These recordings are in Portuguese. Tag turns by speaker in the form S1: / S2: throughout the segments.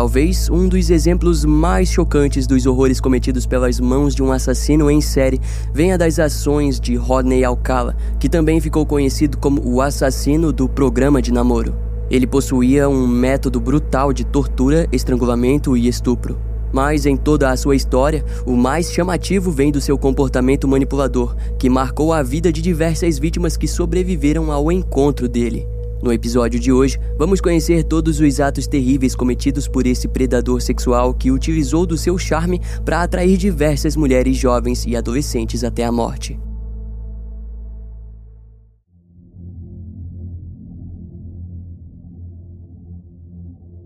S1: Talvez um dos exemplos mais chocantes dos horrores cometidos pelas mãos de um assassino em série venha das ações de Rodney Alcala, que também ficou conhecido como o assassino do programa de namoro. Ele possuía um método brutal de tortura, estrangulamento e estupro. Mas em toda a sua história, o mais chamativo vem do seu comportamento manipulador, que marcou a vida de diversas vítimas que sobreviveram ao encontro dele. No episódio de hoje, vamos conhecer todos os atos terríveis cometidos por esse predador sexual que utilizou do seu charme para atrair diversas mulheres jovens e adolescentes até a morte.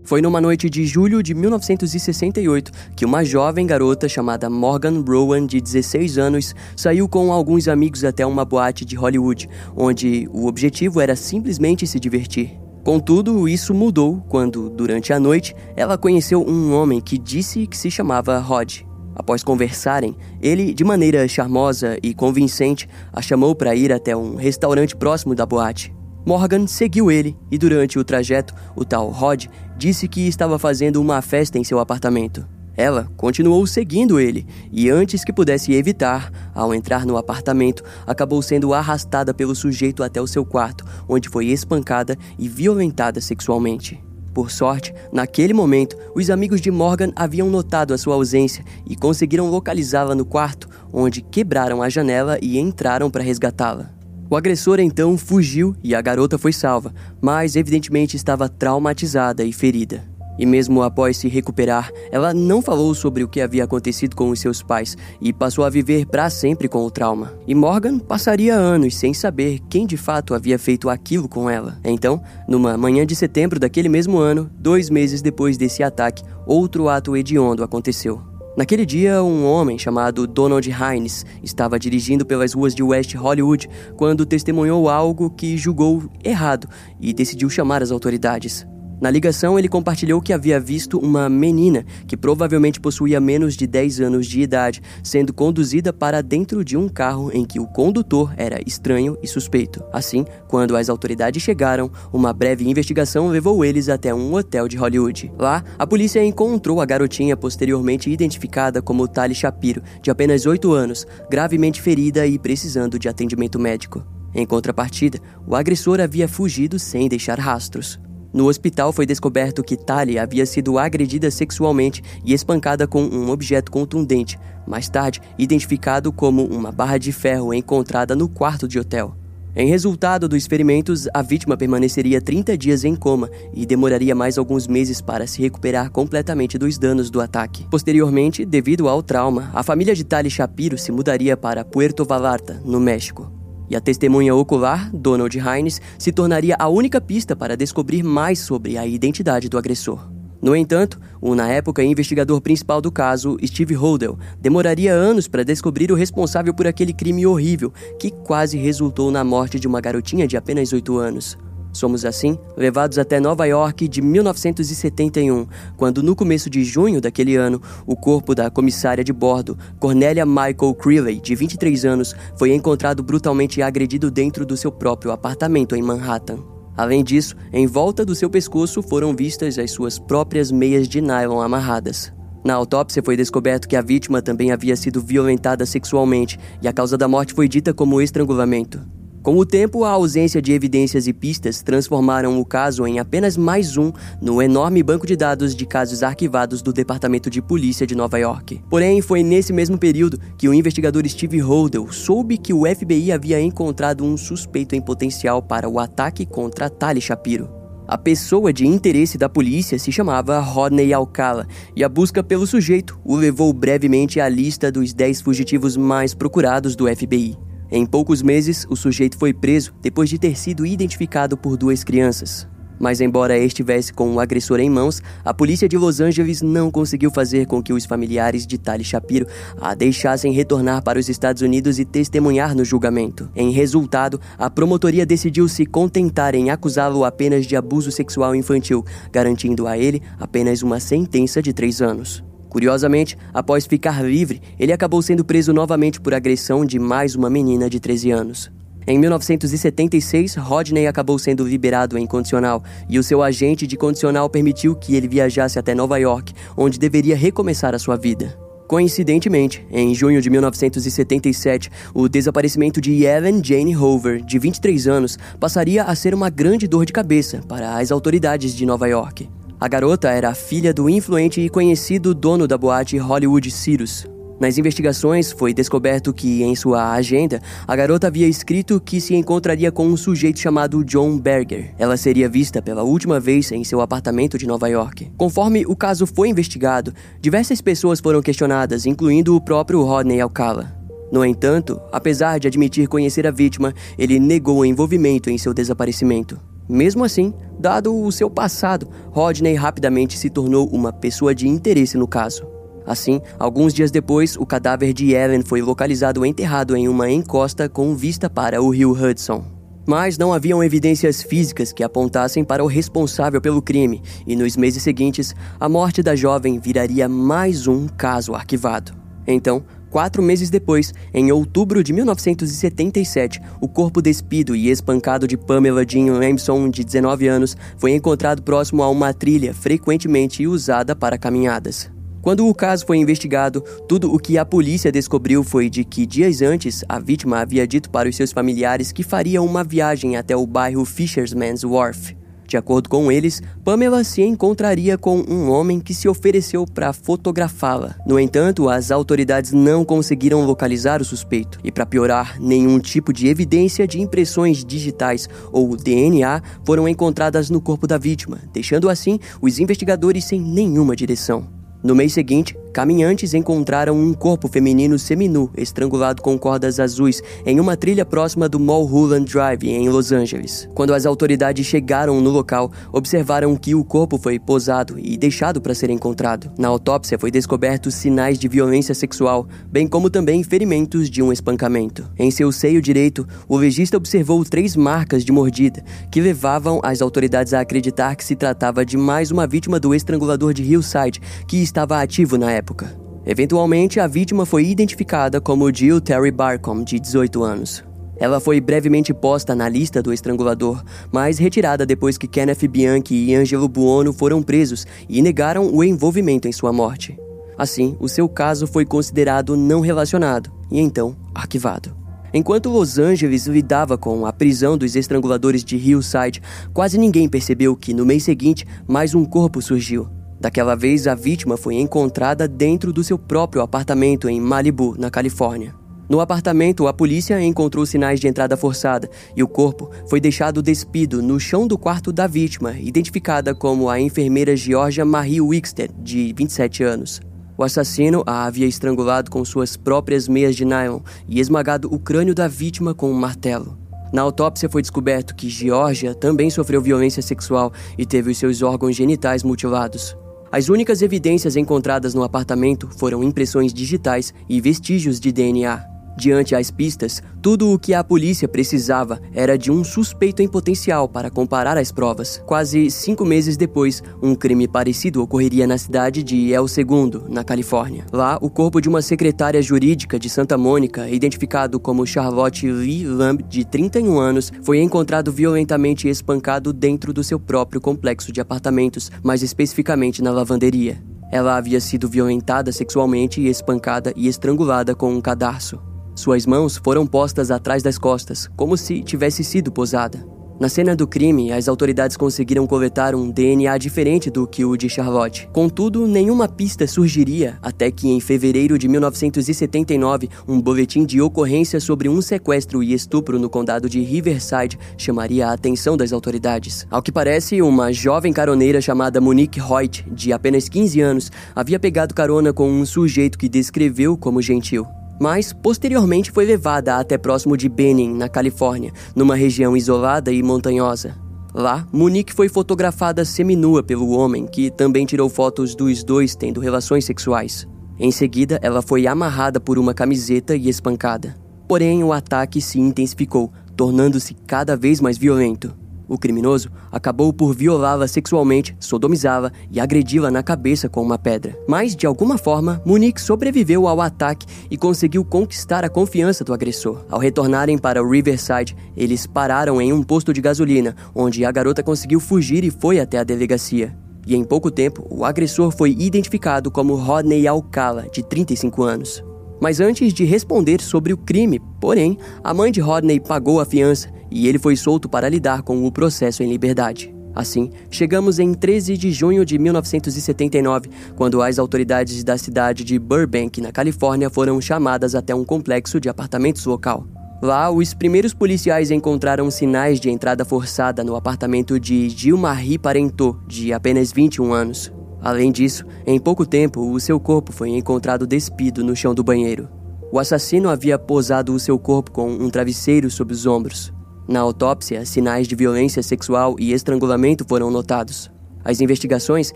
S1: Foi numa noite de julho de 1968 que uma jovem garota chamada Morgan Rowan, de 16 anos, saiu com alguns amigos até uma boate de Hollywood, onde o objetivo era simplesmente se divertir. Contudo, isso mudou quando, durante a noite, ela conheceu um homem que disse que se chamava Rod. Após conversarem, ele, de maneira charmosa e convincente, a chamou para ir até um restaurante próximo da boate. Morgan seguiu ele e, durante o trajeto, o tal Rod disse que estava fazendo uma festa em seu apartamento. Ela continuou seguindo ele e, antes que pudesse evitar, ao entrar no apartamento, acabou sendo arrastada pelo sujeito até o seu quarto, onde foi espancada e violentada sexualmente. Por sorte, naquele momento, os amigos de Morgan haviam notado a sua ausência e conseguiram localizá-la no quarto, onde quebraram a janela e entraram para resgatá-la. O agressor então fugiu e a garota foi salva, mas evidentemente estava traumatizada e ferida. E mesmo após se recuperar, ela não falou sobre o que havia acontecido com os seus pais e passou a viver para sempre com o trauma. E Morgan passaria anos sem saber quem de fato havia feito aquilo com ela. Então, numa manhã de setembro daquele mesmo ano, dois meses depois desse ataque, outro ato hediondo aconteceu. Naquele dia, um homem chamado Donald Hines estava dirigindo pelas ruas de West Hollywood quando testemunhou algo que julgou errado e decidiu chamar as autoridades. Na ligação, ele compartilhou que havia visto uma menina que provavelmente possuía menos de 10 anos de idade sendo conduzida para dentro de um carro em que o condutor era estranho e suspeito. Assim, quando as autoridades chegaram, uma breve investigação levou eles até um hotel de Hollywood. Lá, a polícia encontrou a garotinha posteriormente identificada como Tali Shapiro, de apenas 8 anos, gravemente ferida e precisando de atendimento médico. Em contrapartida, o agressor havia fugido sem deixar rastros. No hospital foi descoberto que Tali havia sido agredida sexualmente e espancada com um objeto contundente, mais tarde identificado como uma barra de ferro encontrada no quarto de hotel. Em resultado dos ferimentos, a vítima permaneceria 30 dias em coma e demoraria mais alguns meses para se recuperar completamente dos danos do ataque. Posteriormente, devido ao trauma, a família de Tali Shapiro se mudaria para Puerto Vallarta, no México. E a testemunha ocular, Donald Hines, se tornaria a única pista para descobrir mais sobre a identidade do agressor. No entanto, o na época investigador principal do caso, Steve Holdell, demoraria anos para descobrir o responsável por aquele crime horrível que quase resultou na morte de uma garotinha de apenas 8 anos. Somos assim levados até Nova York de 1971, quando no começo de junho daquele ano, o corpo da comissária de bordo, Cornelia Michael Creeley, de 23 anos, foi encontrado brutalmente agredido dentro do seu próprio apartamento em Manhattan. Além disso, em volta do seu pescoço foram vistas as suas próprias meias de nylon amarradas. Na autópsia foi descoberto que a vítima também havia sido violentada sexualmente e a causa da morte foi dita como estrangulamento. Com o tempo, a ausência de evidências e pistas transformaram o caso em apenas mais um no enorme banco de dados de casos arquivados do Departamento de Polícia de Nova York. Porém, foi nesse mesmo período que o investigador Steve Holdell soube que o FBI havia encontrado um suspeito em potencial para o ataque contra Tali Shapiro. A pessoa de interesse da polícia se chamava Rodney Alcala, e a busca pelo sujeito o levou brevemente à lista dos 10 fugitivos mais procurados do FBI. Em poucos meses, o sujeito foi preso depois de ter sido identificado por duas crianças. Mas, embora estivesse com o agressor em mãos, a polícia de Los Angeles não conseguiu fazer com que os familiares de Tali Shapiro a deixassem retornar para os Estados Unidos e testemunhar no julgamento. Em resultado, a promotoria decidiu se contentar em acusá-lo apenas de abuso sexual infantil, garantindo a ele apenas uma sentença de três anos. Curiosamente, após ficar livre, ele acabou sendo preso novamente por agressão de mais uma menina de 13 anos. Em 1976, Rodney acabou sendo liberado em condicional e o seu agente de condicional permitiu que ele viajasse até Nova York, onde deveria recomeçar a sua vida. Coincidentemente, em junho de 1977, o desaparecimento de Ellen Jane Hoover, de 23 anos, passaria a ser uma grande dor de cabeça para as autoridades de Nova York. A garota era filha do influente e conhecido dono da boate Hollywood Cirrus, nas investigações, foi descoberto que, em sua agenda, a garota havia escrito que se encontraria com um sujeito chamado John Berger. Ela seria vista pela última vez em seu apartamento de Nova York. Conforme o caso foi investigado, diversas pessoas foram questionadas, incluindo o próprio Rodney Alcala. No entanto, apesar de admitir conhecer a vítima, ele negou o envolvimento em seu desaparecimento. Mesmo assim, dado o seu passado, Rodney rapidamente se tornou uma pessoa de interesse no caso. Assim, alguns dias depois, o cadáver de Ellen foi localizado enterrado em uma encosta com vista para o rio Hudson. Mas não haviam evidências físicas que apontassem para o responsável pelo crime, e nos meses seguintes, a morte da jovem viraria mais um caso arquivado. Então, quatro meses depois, em outubro de 1977, o corpo despido e espancado de Pamela Jean Ramson, de 19 anos, foi encontrado próximo a uma trilha frequentemente usada para caminhadas. Quando o caso foi investigado, tudo o que a polícia descobriu foi de que dias antes a vítima havia dito para os seus familiares que faria uma viagem até o bairro Fisherman's Wharf. De acordo com eles, Pamela se encontraria com um homem que se ofereceu para fotografá-la. No entanto, as autoridades não conseguiram localizar o suspeito, e para piorar, nenhum tipo de evidência de impressões digitais ou DNA foram encontradas no corpo da vítima, deixando assim os investigadores sem nenhuma direção. No mês seguinte, Caminhantes encontraram um corpo feminino seminu estrangulado com cordas azuis em uma trilha próxima do Mulholland Drive, em Los Angeles. Quando as autoridades chegaram no local, observaram que o corpo foi posado e deixado para ser encontrado. Na autópsia foi descoberto sinais de violência sexual, bem como também ferimentos de um espancamento. Em seu seio direito, o legista observou três marcas de mordida, que levavam as autoridades a acreditar que se tratava de mais uma vítima do estrangulador de Hillside, que estava ativo na época época. Eventualmente, a vítima foi identificada como Jill Terry Barcom, de 18 anos. Ela foi brevemente posta na lista do estrangulador, mas retirada depois que Kenneth Bianchi e Angelo Buono foram presos e negaram o envolvimento em sua morte. Assim, o seu caso foi considerado não relacionado e então arquivado. Enquanto Los Angeles lidava com a prisão dos estranguladores de Hillside, quase ninguém percebeu que no mês seguinte mais um corpo surgiu, Daquela vez, a vítima foi encontrada dentro do seu próprio apartamento em Malibu, na Califórnia. No apartamento, a polícia encontrou sinais de entrada forçada e o corpo foi deixado despido no chão do quarto da vítima, identificada como a enfermeira Georgia Marie Wickstead, de 27 anos. O assassino a havia estrangulado com suas próprias meias de nylon e esmagado o crânio da vítima com um martelo. Na autópsia foi descoberto que Georgia também sofreu violência sexual e teve os seus órgãos genitais mutilados. As únicas evidências encontradas no apartamento foram impressões digitais e vestígios de DNA. Diante as pistas, tudo o que a polícia precisava era de um suspeito em potencial para comparar as provas. Quase cinco meses depois, um crime parecido ocorreria na cidade de El Segundo, na Califórnia. Lá, o corpo de uma secretária jurídica de Santa Mônica, identificado como Charlotte Lee Lamb, de 31 anos, foi encontrado violentamente espancado dentro do seu próprio complexo de apartamentos, mais especificamente na lavanderia. Ela havia sido violentada sexualmente espancada e estrangulada com um cadarço. Suas mãos foram postas atrás das costas, como se tivesse sido posada. Na cena do crime, as autoridades conseguiram coletar um DNA diferente do que o de Charlotte. Contudo, nenhuma pista surgiria até que, em fevereiro de 1979, um boletim de ocorrência sobre um sequestro e estupro no condado de Riverside chamaria a atenção das autoridades. Ao que parece, uma jovem caroneira chamada Monique Hoyt, de apenas 15 anos, havia pegado carona com um sujeito que descreveu como gentil mas posteriormente foi levada até próximo de Benning, na Califórnia, numa região isolada e montanhosa. Lá, Monique foi fotografada seminua pelo homem, que também tirou fotos dos dois tendo relações sexuais. Em seguida, ela foi amarrada por uma camiseta e espancada. Porém, o ataque se intensificou, tornando-se cada vez mais violento. O criminoso acabou por violá-la sexualmente, sodomizá-la e agredi-la na cabeça com uma pedra. Mas, de alguma forma, Monique sobreviveu ao ataque e conseguiu conquistar a confiança do agressor. Ao retornarem para Riverside, eles pararam em um posto de gasolina, onde a garota conseguiu fugir e foi até a delegacia. E em pouco tempo, o agressor foi identificado como Rodney Alcala, de 35 anos. Mas antes de responder sobre o crime, porém, a mãe de Rodney pagou a fiança e ele foi solto para lidar com o processo em liberdade. Assim, chegamos em 13 de junho de 1979, quando as autoridades da cidade de Burbank, na Califórnia, foram chamadas até um complexo de apartamentos local. Lá, os primeiros policiais encontraram sinais de entrada forçada no apartamento de Gilmarie Parentot, de apenas 21 anos. Além disso, em pouco tempo, o seu corpo foi encontrado despido no chão do banheiro. O assassino havia posado o seu corpo com um travesseiro sob os ombros. Na autópsia, sinais de violência sexual e estrangulamento foram notados. As investigações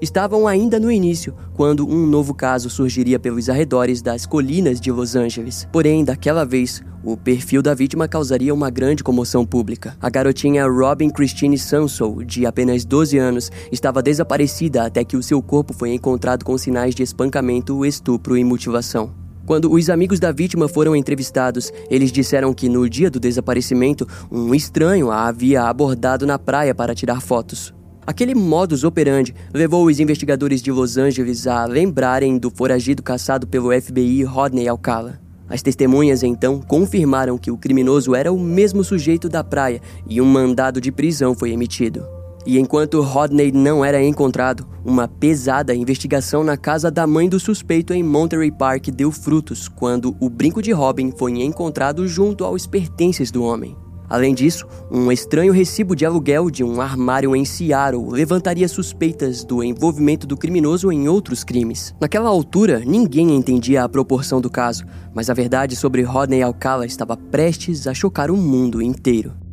S1: estavam ainda no início, quando um novo caso surgiria pelos arredores das colinas de Los Angeles. Porém, daquela vez, o perfil da vítima causaria uma grande comoção pública. A garotinha Robin Christine Sansou, de apenas 12 anos, estava desaparecida até que o seu corpo foi encontrado com sinais de espancamento, estupro e mutilação. Quando os amigos da vítima foram entrevistados, eles disseram que no dia do desaparecimento, um estranho a havia abordado na praia para tirar fotos. Aquele modus operandi levou os investigadores de Los Angeles a lembrarem do foragido caçado pelo FBI Rodney Alcala. As testemunhas então confirmaram que o criminoso era o mesmo sujeito da praia e um mandado de prisão foi emitido. E enquanto Rodney não era encontrado, uma pesada investigação na casa da mãe do suspeito em Monterey Park deu frutos quando o brinco de Robin foi encontrado junto aos pertences do homem. Além disso, um estranho recibo de aluguel de um armário em Seattle levantaria suspeitas do envolvimento do criminoso em outros crimes. Naquela altura, ninguém entendia a proporção do caso, mas a verdade sobre Rodney Alcala estava prestes a chocar o mundo inteiro.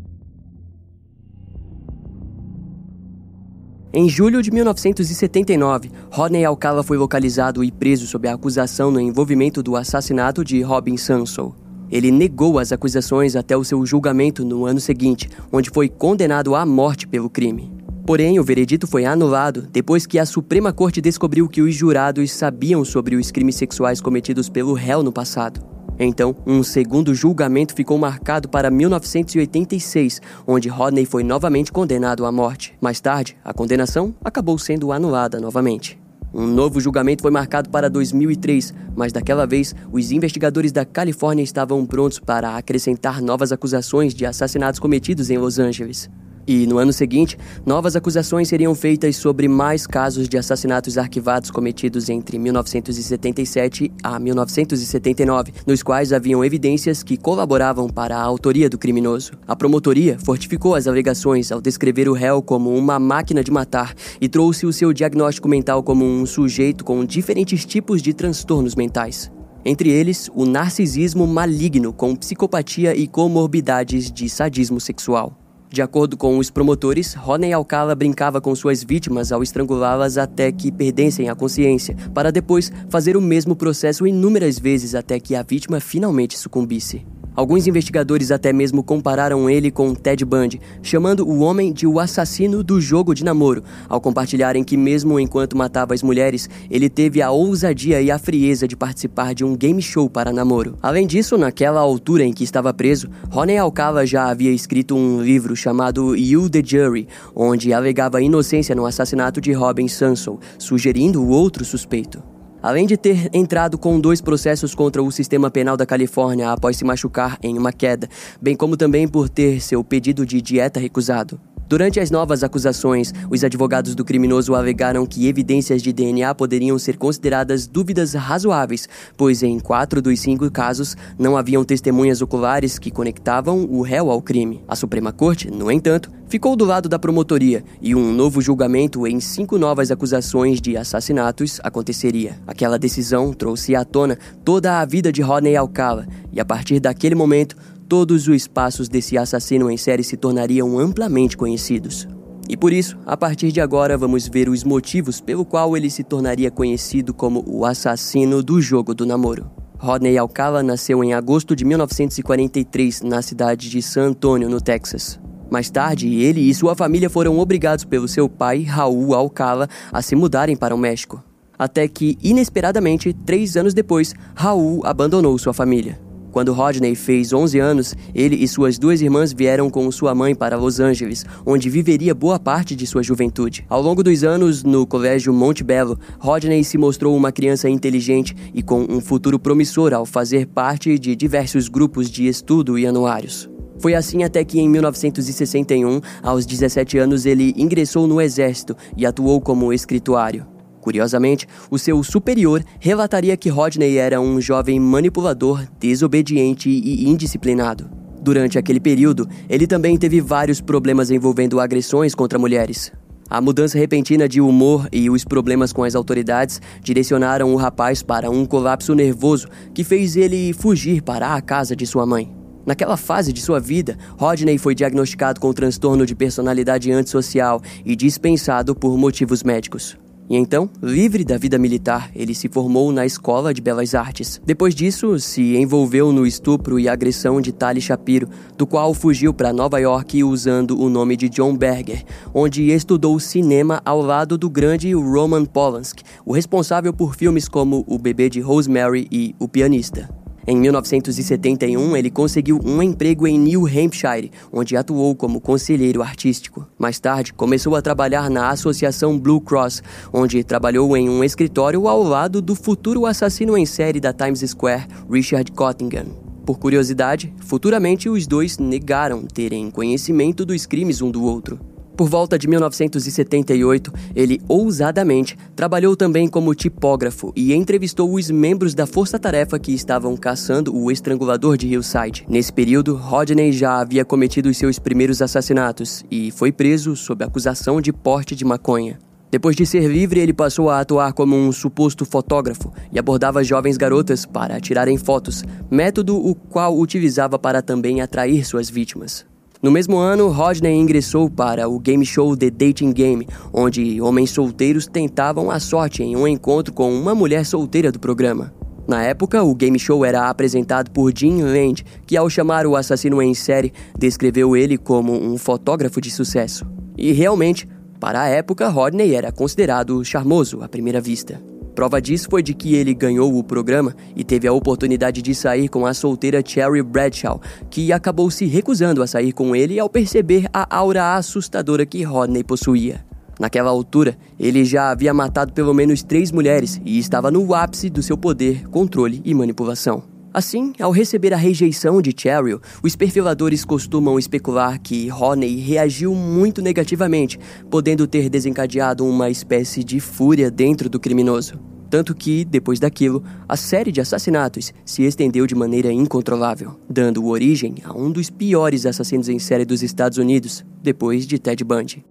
S1: Em julho de 1979, Rodney Alcala foi localizado e preso sob a acusação no envolvimento do assassinato de Robin Sansou. Ele negou as acusações até o seu julgamento no ano seguinte, onde foi condenado à morte pelo crime. Porém, o veredito foi anulado depois que a Suprema Corte descobriu que os jurados sabiam sobre os crimes sexuais cometidos pelo réu no passado. Então, um segundo julgamento ficou marcado para 1986, onde Rodney foi novamente condenado à morte. Mais tarde, a condenação acabou sendo anulada novamente. Um novo julgamento foi marcado para 2003, mas daquela vez os investigadores da Califórnia estavam prontos para acrescentar novas acusações de assassinatos cometidos em Los Angeles. E no ano seguinte, novas acusações seriam feitas sobre mais casos de assassinatos arquivados cometidos entre 1977 a 1979, nos quais haviam evidências que colaboravam para a autoria do criminoso. A promotoria fortificou as alegações ao descrever o réu como uma máquina de matar e trouxe o seu diagnóstico mental como um sujeito com diferentes tipos de transtornos mentais entre eles o narcisismo maligno com psicopatia e comorbidades de sadismo sexual. De acordo com os promotores, Rodney Alcala brincava com suas vítimas ao estrangulá-las até que perdessem a consciência, para depois fazer o mesmo processo inúmeras vezes até que a vítima finalmente sucumbisse. Alguns investigadores até mesmo compararam ele com Ted Bundy, chamando o homem de o assassino do jogo de namoro, ao compartilharem que, mesmo enquanto matava as mulheres, ele teve a ousadia e a frieza de participar de um game show para namoro. Além disso, naquela altura em que estava preso, Ronnie Alcala já havia escrito um livro chamado You the Jury, onde alegava inocência no assassinato de Robin Sanson, sugerindo o outro suspeito. Além de ter entrado com dois processos contra o sistema penal da Califórnia após se machucar em uma queda, bem como também por ter seu pedido de dieta recusado. Durante as novas acusações, os advogados do criminoso alegaram que evidências de DNA poderiam ser consideradas dúvidas razoáveis, pois em quatro dos cinco casos não haviam testemunhas oculares que conectavam o réu ao crime. A Suprema Corte, no entanto, ficou do lado da promotoria e um novo julgamento em cinco novas acusações de assassinatos aconteceria. Aquela decisão trouxe à tona toda a vida de Rodney Alcala e a partir daquele momento todos os passos desse assassino em série se tornariam amplamente conhecidos. E por isso, a partir de agora, vamos ver os motivos pelo qual ele se tornaria conhecido como o assassino do jogo do namoro. Rodney Alcala nasceu em agosto de 1943 na cidade de San Antonio, no Texas. Mais tarde, ele e sua família foram obrigados pelo seu pai, Raul Alcala, a se mudarem para o México. Até que, inesperadamente, três anos depois, Raul abandonou sua família. Quando Rodney fez 11 anos, ele e suas duas irmãs vieram com sua mãe para Los Angeles, onde viveria boa parte de sua juventude. Ao longo dos anos, no Colégio Monte Belo, Rodney se mostrou uma criança inteligente e com um futuro promissor ao fazer parte de diversos grupos de estudo e anuários. Foi assim até que em 1961, aos 17 anos, ele ingressou no exército e atuou como escrituário. Curiosamente, o seu superior relataria que Rodney era um jovem manipulador, desobediente e indisciplinado. Durante aquele período, ele também teve vários problemas envolvendo agressões contra mulheres. A mudança repentina de humor e os problemas com as autoridades direcionaram o rapaz para um colapso nervoso que fez ele fugir para a casa de sua mãe. Naquela fase de sua vida, Rodney foi diagnosticado com transtorno de personalidade antissocial e dispensado por motivos médicos. E então, livre da vida militar, ele se formou na Escola de Belas Artes. Depois disso, se envolveu no estupro e agressão de Tali Shapiro, do qual fugiu para Nova York usando o nome de John Berger, onde estudou cinema ao lado do grande Roman Polanski, o responsável por filmes como O Bebê de Rosemary e O Pianista. Em 1971, ele conseguiu um emprego em New Hampshire, onde atuou como conselheiro artístico. Mais tarde, começou a trabalhar na Associação Blue Cross, onde trabalhou em um escritório ao lado do futuro assassino em série da Times Square, Richard Cottingham. Por curiosidade, futuramente os dois negaram terem conhecimento dos crimes um do outro. Por volta de 1978, ele ousadamente trabalhou também como tipógrafo e entrevistou os membros da força-tarefa que estavam caçando o estrangulador de Hillside. Nesse período, Rodney já havia cometido os seus primeiros assassinatos e foi preso sob acusação de porte de maconha. Depois de ser livre, ele passou a atuar como um suposto fotógrafo e abordava jovens garotas para tirarem fotos, método o qual utilizava para também atrair suas vítimas. No mesmo ano, Rodney ingressou para o game show The Dating Game, onde homens solteiros tentavam a sorte em um encontro com uma mulher solteira do programa. Na época, o game show era apresentado por Jim Land, que ao chamar o assassino em série, descreveu ele como um fotógrafo de sucesso. E realmente, para a época, Rodney era considerado charmoso à primeira vista. Prova disso foi de que ele ganhou o programa e teve a oportunidade de sair com a solteira Cherry Bradshaw, que acabou se recusando a sair com ele ao perceber a aura assustadora que Rodney possuía. Naquela altura, ele já havia matado pelo menos três mulheres e estava no ápice do seu poder, controle e manipulação. Assim, ao receber a rejeição de Cheryl, os perfiladores costumam especular que Rodney reagiu muito negativamente, podendo ter desencadeado uma espécie de fúria dentro do criminoso. Tanto que, depois daquilo, a série de assassinatos se estendeu de maneira incontrolável, dando origem a um dos piores assassinos em série dos Estados Unidos, depois de Ted Bundy.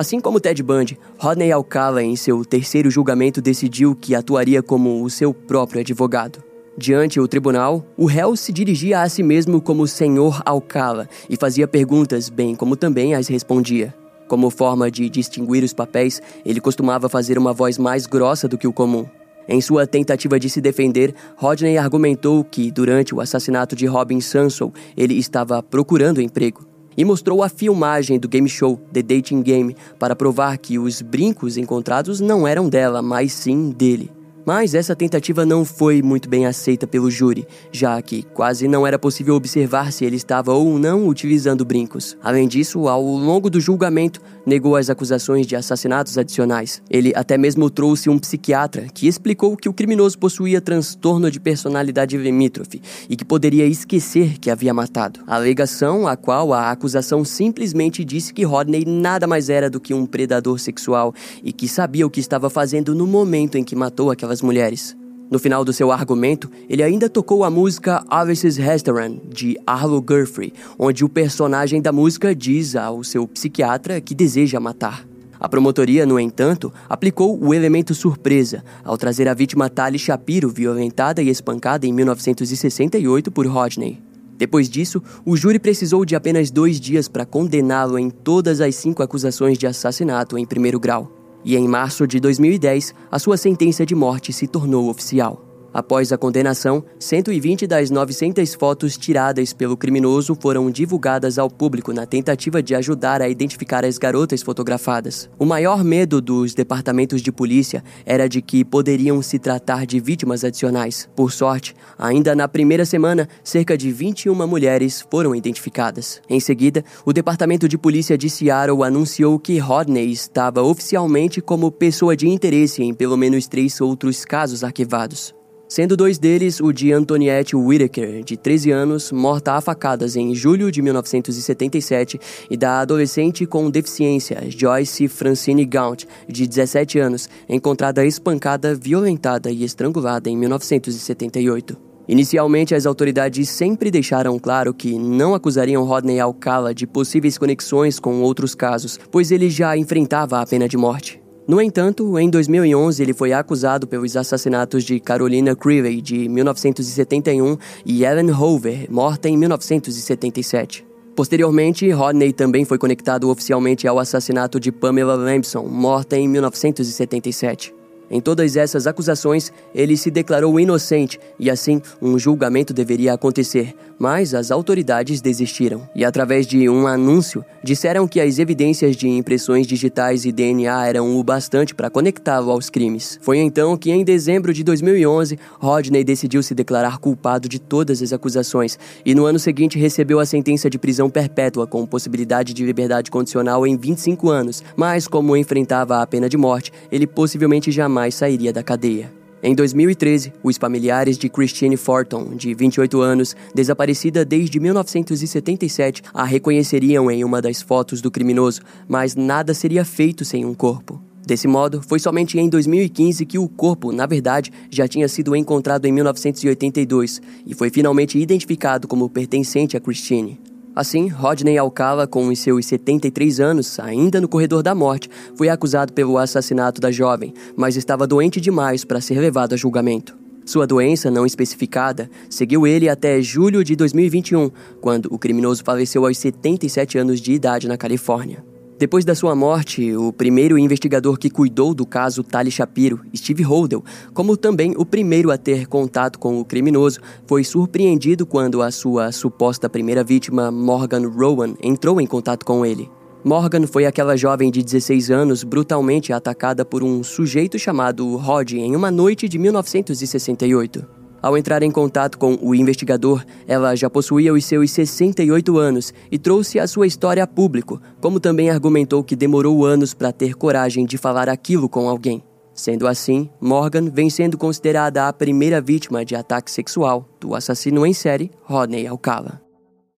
S1: Assim como Ted Bundy, Rodney Alcala, em seu terceiro julgamento, decidiu que atuaria como o seu próprio advogado. Diante o tribunal, o réu se dirigia a si mesmo como Senhor Alcala e fazia perguntas, bem como também as respondia. Como forma de distinguir os papéis, ele costumava fazer uma voz mais grossa do que o comum. Em sua tentativa de se defender, Rodney argumentou que, durante o assassinato de Robin Sanson, ele estava procurando emprego e mostrou a filmagem do game show The Dating Game para provar que os brincos encontrados não eram dela, mas sim dele. Mas essa tentativa não foi muito bem aceita pelo júri, já que quase não era possível observar se ele estava ou não utilizando brincos. Além disso, ao longo do julgamento, negou as acusações de assassinatos adicionais. Ele até mesmo trouxe um psiquiatra que explicou que o criminoso possuía transtorno de personalidade limítrofe e que poderia esquecer que havia matado. A alegação a qual a acusação simplesmente disse que Rodney nada mais era do que um predador sexual e que sabia o que estava fazendo no momento em que matou aquela aquelas mulheres. No final do seu argumento, ele ainda tocou a música Alice's Restaurant, de Arlo Guthrie, onde o personagem da música diz ao seu psiquiatra que deseja matar. A promotoria, no entanto, aplicou o elemento surpresa ao trazer a vítima Tali Shapiro violentada e espancada em 1968 por Rodney. Depois disso, o júri precisou de apenas dois dias para condená-lo em todas as cinco acusações de assassinato em primeiro grau e em março de 2010, a sua sentença de morte se tornou oficial. Após a condenação, 120 das 900 fotos tiradas pelo criminoso foram divulgadas ao público na tentativa de ajudar a identificar as garotas fotografadas. O maior medo dos departamentos de polícia era de que poderiam se tratar de vítimas adicionais. Por sorte, ainda na primeira semana, cerca de 21 mulheres foram identificadas. Em seguida, o departamento de polícia de Seattle anunciou que Rodney estava oficialmente como pessoa de interesse em pelo menos três outros casos arquivados sendo dois deles o de Antoniette Whittaker, de 13 anos, morta a facadas em julho de 1977, e da adolescente com deficiência Joyce Francine Gaunt, de 17 anos, encontrada espancada, violentada e estrangulada em 1978. Inicialmente, as autoridades sempre deixaram claro que não acusariam Rodney Alcala de possíveis conexões com outros casos, pois ele já enfrentava a pena de morte. No entanto, em 2011 ele foi acusado pelos assassinatos de Carolina Creevey, de 1971, e Ellen Hoover, morta em 1977. Posteriormente, Rodney também foi conectado oficialmente ao assassinato de Pamela Lambson, morta em 1977. Em todas essas acusações, ele se declarou inocente e assim um julgamento deveria acontecer, mas as autoridades desistiram e, através de um anúncio, disseram que as evidências de impressões digitais e DNA eram o bastante para conectá-lo aos crimes. Foi então que, em dezembro de 2011, Rodney decidiu se declarar culpado de todas as acusações e, no ano seguinte, recebeu a sentença de prisão perpétua com possibilidade de liberdade condicional em 25 anos, mas, como enfrentava a pena de morte, ele possivelmente jamais jamais sairia da cadeia. Em 2013, os familiares de Christine Forton, de 28 anos, desaparecida desde 1977, a reconheceriam em uma das fotos do criminoso, mas nada seria feito sem um corpo. Desse modo, foi somente em 2015 que o corpo, na verdade, já tinha sido encontrado em 1982 e foi finalmente identificado como pertencente a Christine. Assim, Rodney Alcala, com os seus 73 anos, ainda no corredor da morte, foi acusado pelo assassinato da jovem, mas estava doente demais para ser levado a julgamento. Sua doença, não especificada, seguiu ele até julho de 2021, quando o criminoso faleceu aos 77 anos de idade na Califórnia. Depois da sua morte, o primeiro investigador que cuidou do caso Tali Shapiro, Steve Holdell, como também o primeiro a ter contato com o criminoso, foi surpreendido quando a sua suposta primeira vítima, Morgan Rowan, entrou em contato com ele. Morgan foi aquela jovem de 16 anos brutalmente atacada por um sujeito chamado Rod em uma noite de 1968. Ao entrar em contato com o investigador, ela já possuía os seus 68 anos e trouxe a sua história a público, como também argumentou que demorou anos para ter coragem de falar aquilo com alguém. Sendo assim, Morgan vem sendo considerada a primeira vítima de ataque sexual do assassino em série Rodney Alcala.